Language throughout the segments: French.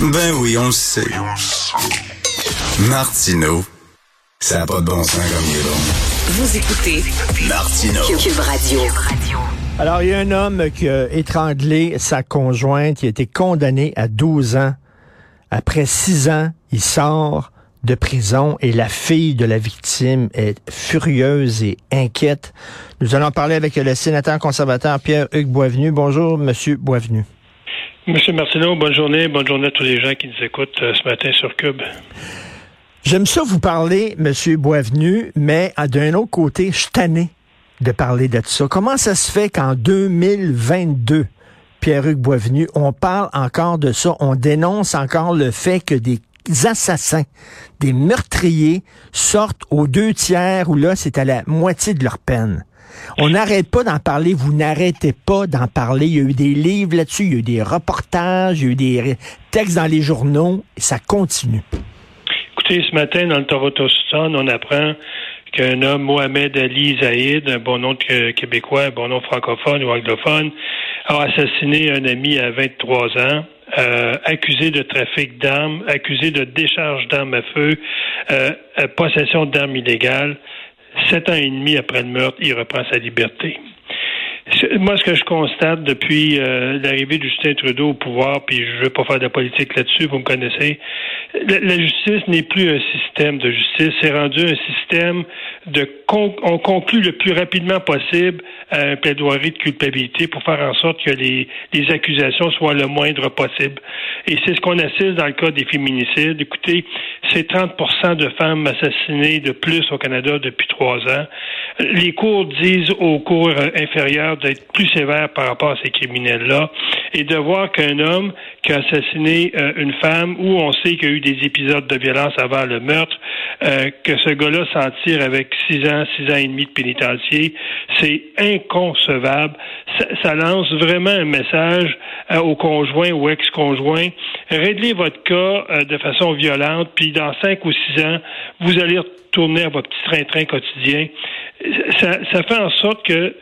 Ben oui, on le sait. Martineau, ça n'a pas de bon sens comme il est bon. Vous écoutez Martineau. Cube Radio. Alors, il y a un homme qui a étranglé sa conjointe, il a été condamné à 12 ans. Après 6 ans, il sort de prison et la fille de la victime est furieuse et inquiète. Nous allons parler avec le sénateur conservateur Pierre-Hugues Boisvenu. Bonjour, Monsieur Boisvenu. Monsieur Martineau, bonne journée. Bonne journée à tous les gens qui nous écoutent euh, ce matin sur Cube. J'aime ça vous parler, Monsieur Boisvenu, mais ah, d'un autre côté, je suis de parler de ça. Comment ça se fait qu'en 2022, Pierre-Hugues Boisvenu, on parle encore de ça, on dénonce encore le fait que des assassins, des meurtriers sortent aux deux tiers où là, c'est à la moitié de leur peine? On n'arrête pas d'en parler, vous n'arrêtez pas d'en parler. Il y a eu des livres là-dessus, il y a eu des reportages, il y a eu des textes dans les journaux, et ça continue. Écoutez, ce matin, dans le Toronto Sun, on apprend qu'un homme, Mohamed Ali Zaïd, un bon nom de québécois, un bon nom francophone ou anglophone, a assassiné un ami à 23 ans. Euh, accusé de trafic d'armes, accusé de décharge d'armes à feu, euh, possession d'armes illégales. Sept ans et demi après le meurtre, il reprend sa liberté. Moi, ce que je constate depuis euh, l'arrivée de Justin Trudeau au pouvoir, puis je ne veux pas faire de politique là-dessus, vous me connaissez, la, justice n'est plus un système de justice, c'est rendu un système de on conclut le plus rapidement possible un plaidoirie de culpabilité pour faire en sorte que les, les accusations soient le moindre possible. Et c'est ce qu'on assiste dans le cas des féminicides. Écoutez, c'est 30% de femmes assassinées de plus au Canada depuis trois ans. Les cours disent aux cours inférieurs d'être plus sévères par rapport à ces criminels-là et de voir qu'un homme qui a assassiné euh, une femme où on sait qu'il y a eu des épisodes de violence avant le meurtre, euh, que ce gars-là s'en tire avec six ans, six ans et demi de pénitencier, c'est inconcevable. Ça, lance vraiment un message euh, aux conjoints ou ex-conjoints. Réglez votre cas de façon violente, puis dans cinq ou six ans, vous allez retourner à votre petit train-train quotidien. Ça fait en sorte que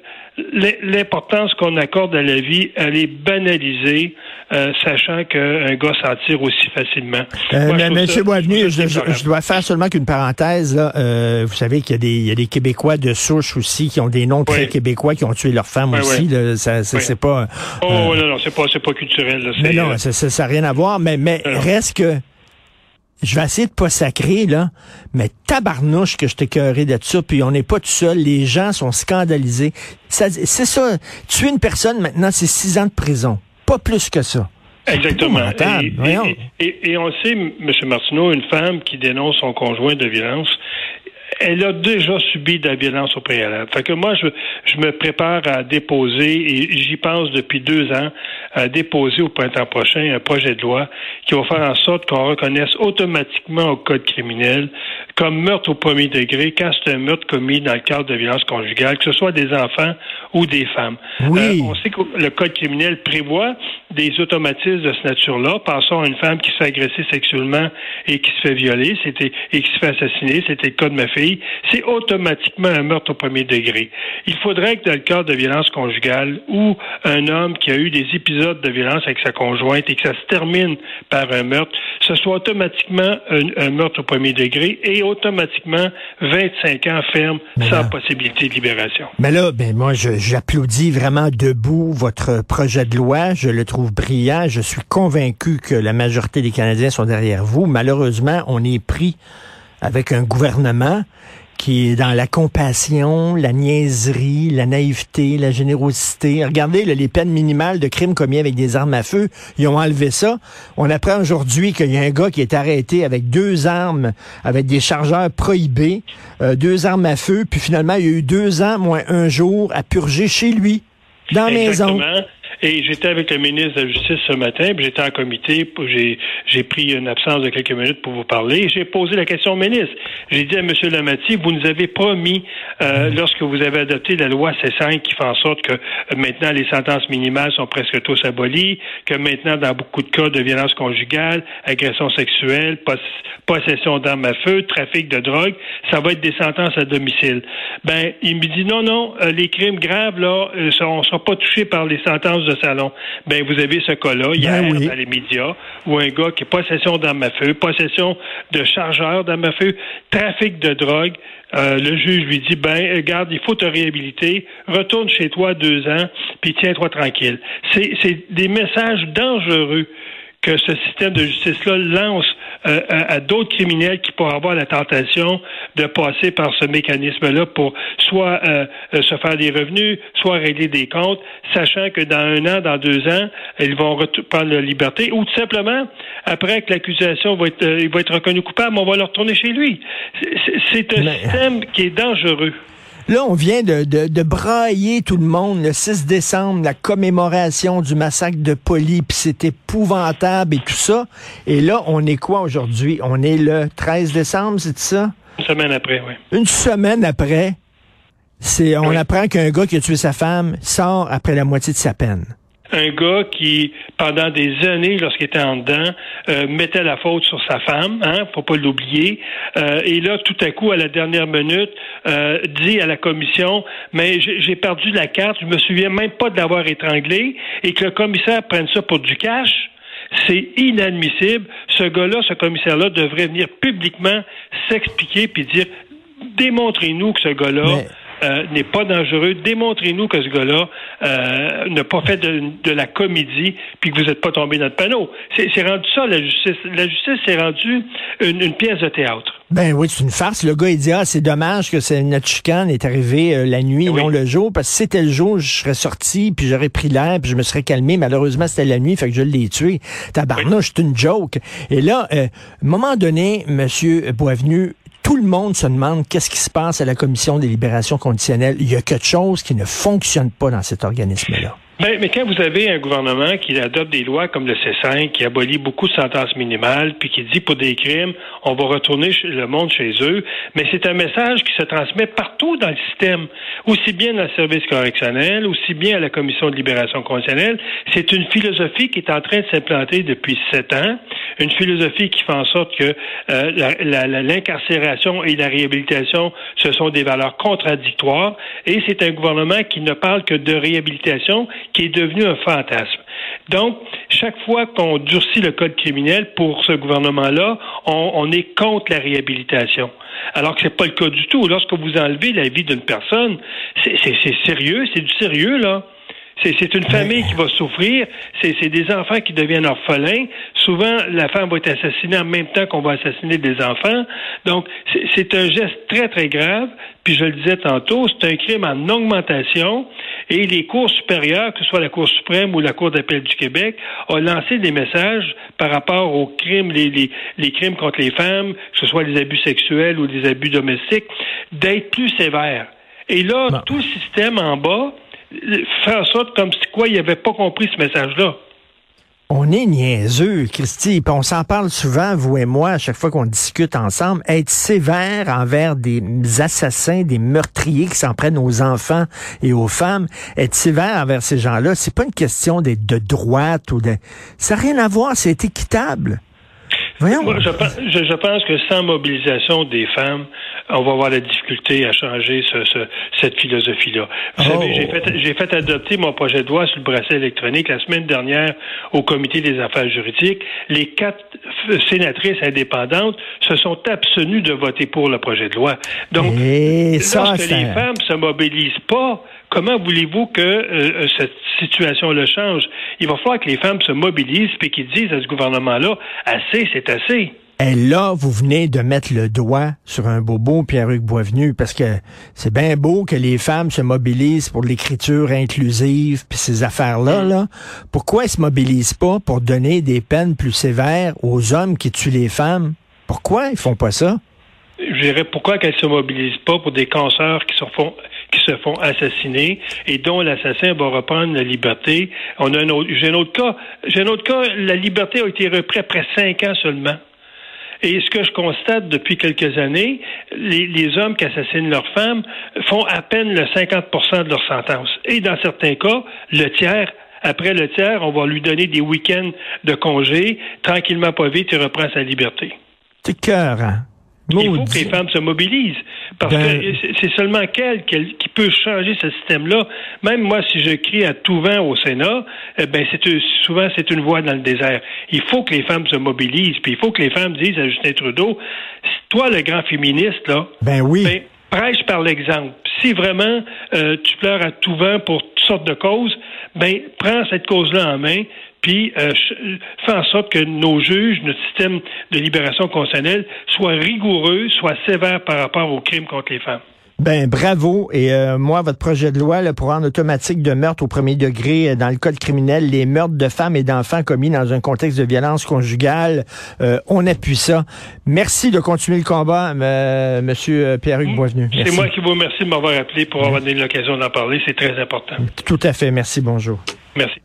l'importance qu'on accorde à la vie, elle est banalisée, euh, sachant qu'un gars s'en tire aussi facilement. Euh, mais, Monsieur Boisvenu, je, dois faire seulement qu'une parenthèse. Là. Euh, vous savez qu'il y, a des Québécois de souche aussi qui ont des noms très québécois qui ont tué leur femme aussi. ça, c'est pas. oh non, non, c'est pas, pas culturel. Là, mais non, ça n'a rien à voir. Mais, mais reste que je vais essayer de pas sacrer, là, mais tabarnouche que je t'ai cœuré de ça, puis on n'est pas tout seul, les gens sont scandalisés. C'est ça, tuer une personne maintenant, c'est six ans de prison, pas plus que ça. Exactement. Et, et, on sait, M. Martineau, une femme qui dénonce son conjoint de violence, elle a déjà subi de la violence au préalable. Fait que moi, je, je me prépare à déposer, et j'y pense depuis deux ans, à déposer au printemps prochain un projet de loi qui va faire en sorte qu'on reconnaisse automatiquement au code criminel comme meurtre au premier degré quand c'est un meurtre commis dans le cadre de violence conjugale, que ce soit des enfants ou des femmes. Oui. Euh, on sait que le code criminel prévoit des automatismes de cette nature-là. Pensons à une femme qui se fait agresser sexuellement et qui se fait violer, c'était et qui se fait assassiner, c'était le cas de ma fille. C'est automatiquement un meurtre au premier degré. Il faudrait que dans le cadre de violence conjugale, ou un homme qui a eu des épisodes de violence avec sa conjointe et que ça se termine par un meurtre, ce soit automatiquement un, meurtre au premier degré et automatiquement 25 ans ferme sans possibilité de libération. Mais là, ben moi, j'applaudis vraiment debout votre projet de loi. Je le trouve brillant. Je suis convaincu que la majorité des Canadiens sont derrière vous. Malheureusement, on est pris avec un gouvernement qui est dans la compassion, la niaiserie, la naïveté, la générosité. Regardez les peines minimales de crimes commis avec des armes à feu. Ils ont enlevé ça. On apprend aujourd'hui qu'il y a un gars qui est arrêté avec deux armes, avec des chargeurs prohibés, euh, deux armes à feu, puis finalement, il y a eu deux ans moins un jour à purger chez lui, dans la maison. Et j'étais avec le ministre de la Justice ce matin, puis j'étais en comité, j'ai, j'ai pris une absence de quelques minutes pour vous parler, et j'ai posé la question au ministre. J'ai dit à M. Lamati, vous nous avez promis, euh, lorsque vous avez adopté la loi C5 qui fait en sorte que euh, maintenant les sentences minimales sont presque tous abolies, que maintenant, dans beaucoup de cas de violence conjugale, agression sexuelle, possession d'armes à feu, trafic de drogue, ça va être des sentences à domicile. Ben, il me dit non, non, euh, les crimes graves, là, ne sont, sont pas touchés par les sentences de salon. Ben, vous avez ce cas-là, hier, Ben oui. dans les médias, où un gars qui est possession d'armes à feu, possession de chargeurs d'armes à feu, trafic de drogue, euh, le juge lui dit, ben, regarde, il faut te réhabiliter, retourne chez toi deux ans, puis tiens-toi tranquille. C'est c'est des messages dangereux que ce système de justice-là lance euh, à, à d'autres criminels qui pourraient avoir la tentation de passer par ce mécanisme-là pour soit euh, euh, se faire des revenus, soit régler des comptes, sachant que dans un an, dans deux ans, ils vont prendre leur liberté, ou tout simplement, après que l'accusation va être, euh, il va être reconnu coupable, on va le retourner chez lui. C'est- un Mais- système qui est dangereux. Là, on vient de, de, de brailler tout le monde le 6 décembre, la commémoration du massacre de Poli, puis c'est épouvantable et tout ça. Et là, on est quoi aujourd'hui? On est le 13 décembre, c'est ça? Une semaine après, oui. Une semaine après, c'est on Oui. apprend qu'un gars qui a tué sa femme sort après la moitié de sa peine. Un gars qui, pendant des années, lorsqu'il était en dedans, euh, mettait la faute sur sa femme, hein, faut pas l'oublier. Euh, et là, tout à coup, à la dernière minute, euh, dit à la commission, mais j'ai perdu la carte, je me souviens même pas de l'avoir étranglé, et que le commissaire prenne ça pour du cash. C'est inadmissible. Ce gars-là, ce commissaire-là, devrait venir publiquement s'expliquer puis dire démontrez-nous que ce gars-là euh, n'est pas dangereux. Démontrez-nous que ce gars-là euh, n'a pas fait de, de la comédie puis que vous n'êtes pas tombé dans le panneau. C'est rendu ça, la justice. La justice s'est rendue une, une pièce de théâtre. Ben oui, c'est une farce. Le gars, il dit, ah, c'est dommage que c'est- notre chicane est arrivée euh, la nuit, Oui. non le jour, parce que si c'était le jour, je serais sorti, puis j'aurais pris l'air, puis je me serais calmé. Malheureusement, c'était la nuit, fait que je l'ai tué. Tabarnouche, c'est une joke. Et là, euh, à un moment donné, Monsieur Boisvenu, tout le monde se demande qu'est-ce qui se passe à la Commission des libérations conditionnelles. Il y a quelque chose qui ne fonctionne pas dans cet organisme-là. Ben, mais quand vous avez un gouvernement qui adopte des lois comme le C5, qui abolit beaucoup de sentences minimales, puis qui dit pour des crimes, on va retourner le monde chez eux, mais c'est un message qui se transmet partout dans le système, aussi bien dans le service correctionnel, aussi bien à la commission de libération conditionnelle. C'est une philosophie qui est en train de s'implanter depuis sept ans, une philosophie qui fait en sorte que euh, l'incarcération et la réhabilitation, ce sont des valeurs contradictoires, et c'est un gouvernement qui ne parle que de réhabilitation, qui est devenu un fantasme. Donc, chaque fois qu'on durcit le code criminel pour ce gouvernement-là, on, on est contre la réhabilitation. Alors que c'est pas le cas du tout. Lorsque vous enlevez la vie d'une personne, c'est sérieux, c'est du sérieux, là. C'est c'est une famille qui va souffrir, c'est c'est des enfants qui deviennent orphelins. Souvent, la femme va être assassinée en même temps qu'on va assassiner des enfants. Donc, c'est- c'est un geste très, très grave. Puis, je le disais tantôt, c'est un crime en augmentation. Et les cours supérieures, que ce soit la Cour suprême ou la Cour d'appel du Québec, ont lancé des messages par rapport aux crimes, les, les, les crimes contre les femmes, que ce soit les abus sexuels ou les abus domestiques, d'être plus sévères. Et là, Bon. tout le système en bas en sorte comme si quoi, il n'avait pas compris ce message-là. On est niaiseux, Christy, puis on s'en parle souvent, vous et moi, à chaque fois qu'on discute ensemble. Être sévère envers des assassins, des meurtriers qui s'en prennent aux enfants et aux femmes, être sévère envers ces gens-là, c'est pas une question d'être de droite ou de... Ça n'a rien à voir, c'est équitable. Voyons. Moi, je, pense- je- je pense que sans mobilisation des femmes, on va avoir la difficulté à changer ce- ce- cette philosophie-là. Vous Oh. savez, j'ai fait, j'ai fait adopter mon projet de loi sur le bracelet électronique la semaine dernière au comité des affaires juridiques. Les quatre sénatrices indépendantes se sont abstenues de voter pour le projet de loi. Donc, Et ça, lorsque ça- les femmes se mobilisent pas, comment voulez-vous que euh, cette situation-là change? Il va falloir que les femmes se mobilisent et qu'ils disent à ce gouvernement-là, assez, c'est assez. Et là, vous venez de mettre le doigt sur un bobo, Pierre-Hugues Boisvenu, parce que c'est bien beau que les femmes se mobilisent pour l'écriture inclusive, puis ces affaires-là. Là. Pourquoi elles se mobilisent pas pour donner des peines plus sévères aux hommes qui tuent les femmes? Pourquoi ils font pas ça? Je dirais pourquoi qu'elles se mobilisent pas pour des cancers qui se font qui se font assassiner et dont l'assassin va reprendre la liberté. On a un autre, j'ai un autre cas. J'ai un autre cas. La liberté a été reprise après cinq ans seulement. Et ce que je constate depuis quelques années, les, hommes qui assassinent leurs femmes font à peine le 50% de leur sentence. Et dans certains cas, le tiers. Après le tiers, on va lui donner des week-ends de congé. Tranquillement, pas vite, il reprend sa liberté. C'est cœur, hein? Il faut que les femmes se mobilisent. Parce ben... que c'est seulement qu'elle qui peut changer ce système-là. Même moi, si je crie à tout vent au Sénat, eh ben c'est souvent c'est une voix dans le désert. Il faut que les femmes se mobilisent, puis il faut que les femmes disent à Justin Trudeau, toi le grand féministe là, ben oui. Ben, prêche par l'exemple. Si vraiment euh, tu pleures à tout vent pour toutes sortes de causes, ben prends cette cause-là en main, puis euh, fais en sorte que nos juges, notre système de libération constitutionnelle soit rigoureux, soit sévère par rapport aux crimes contre les femmes. Ben bravo. Et euh, moi, votre projet de loi là, pour rendre automatique de meurtre au premier degré euh, dans le code criminel les meurtres de femmes et d'enfants commis dans un contexte de violence conjugale, euh, on appuie ça. Merci de continuer le combat, Monsieur Pierre-Hugues Boisvenu. C'est moi qui vous remercie de m'avoir appelé pour avoir donné l'occasion d'en parler. C'est très important. Tout à fait. Merci. Bonjour. Merci.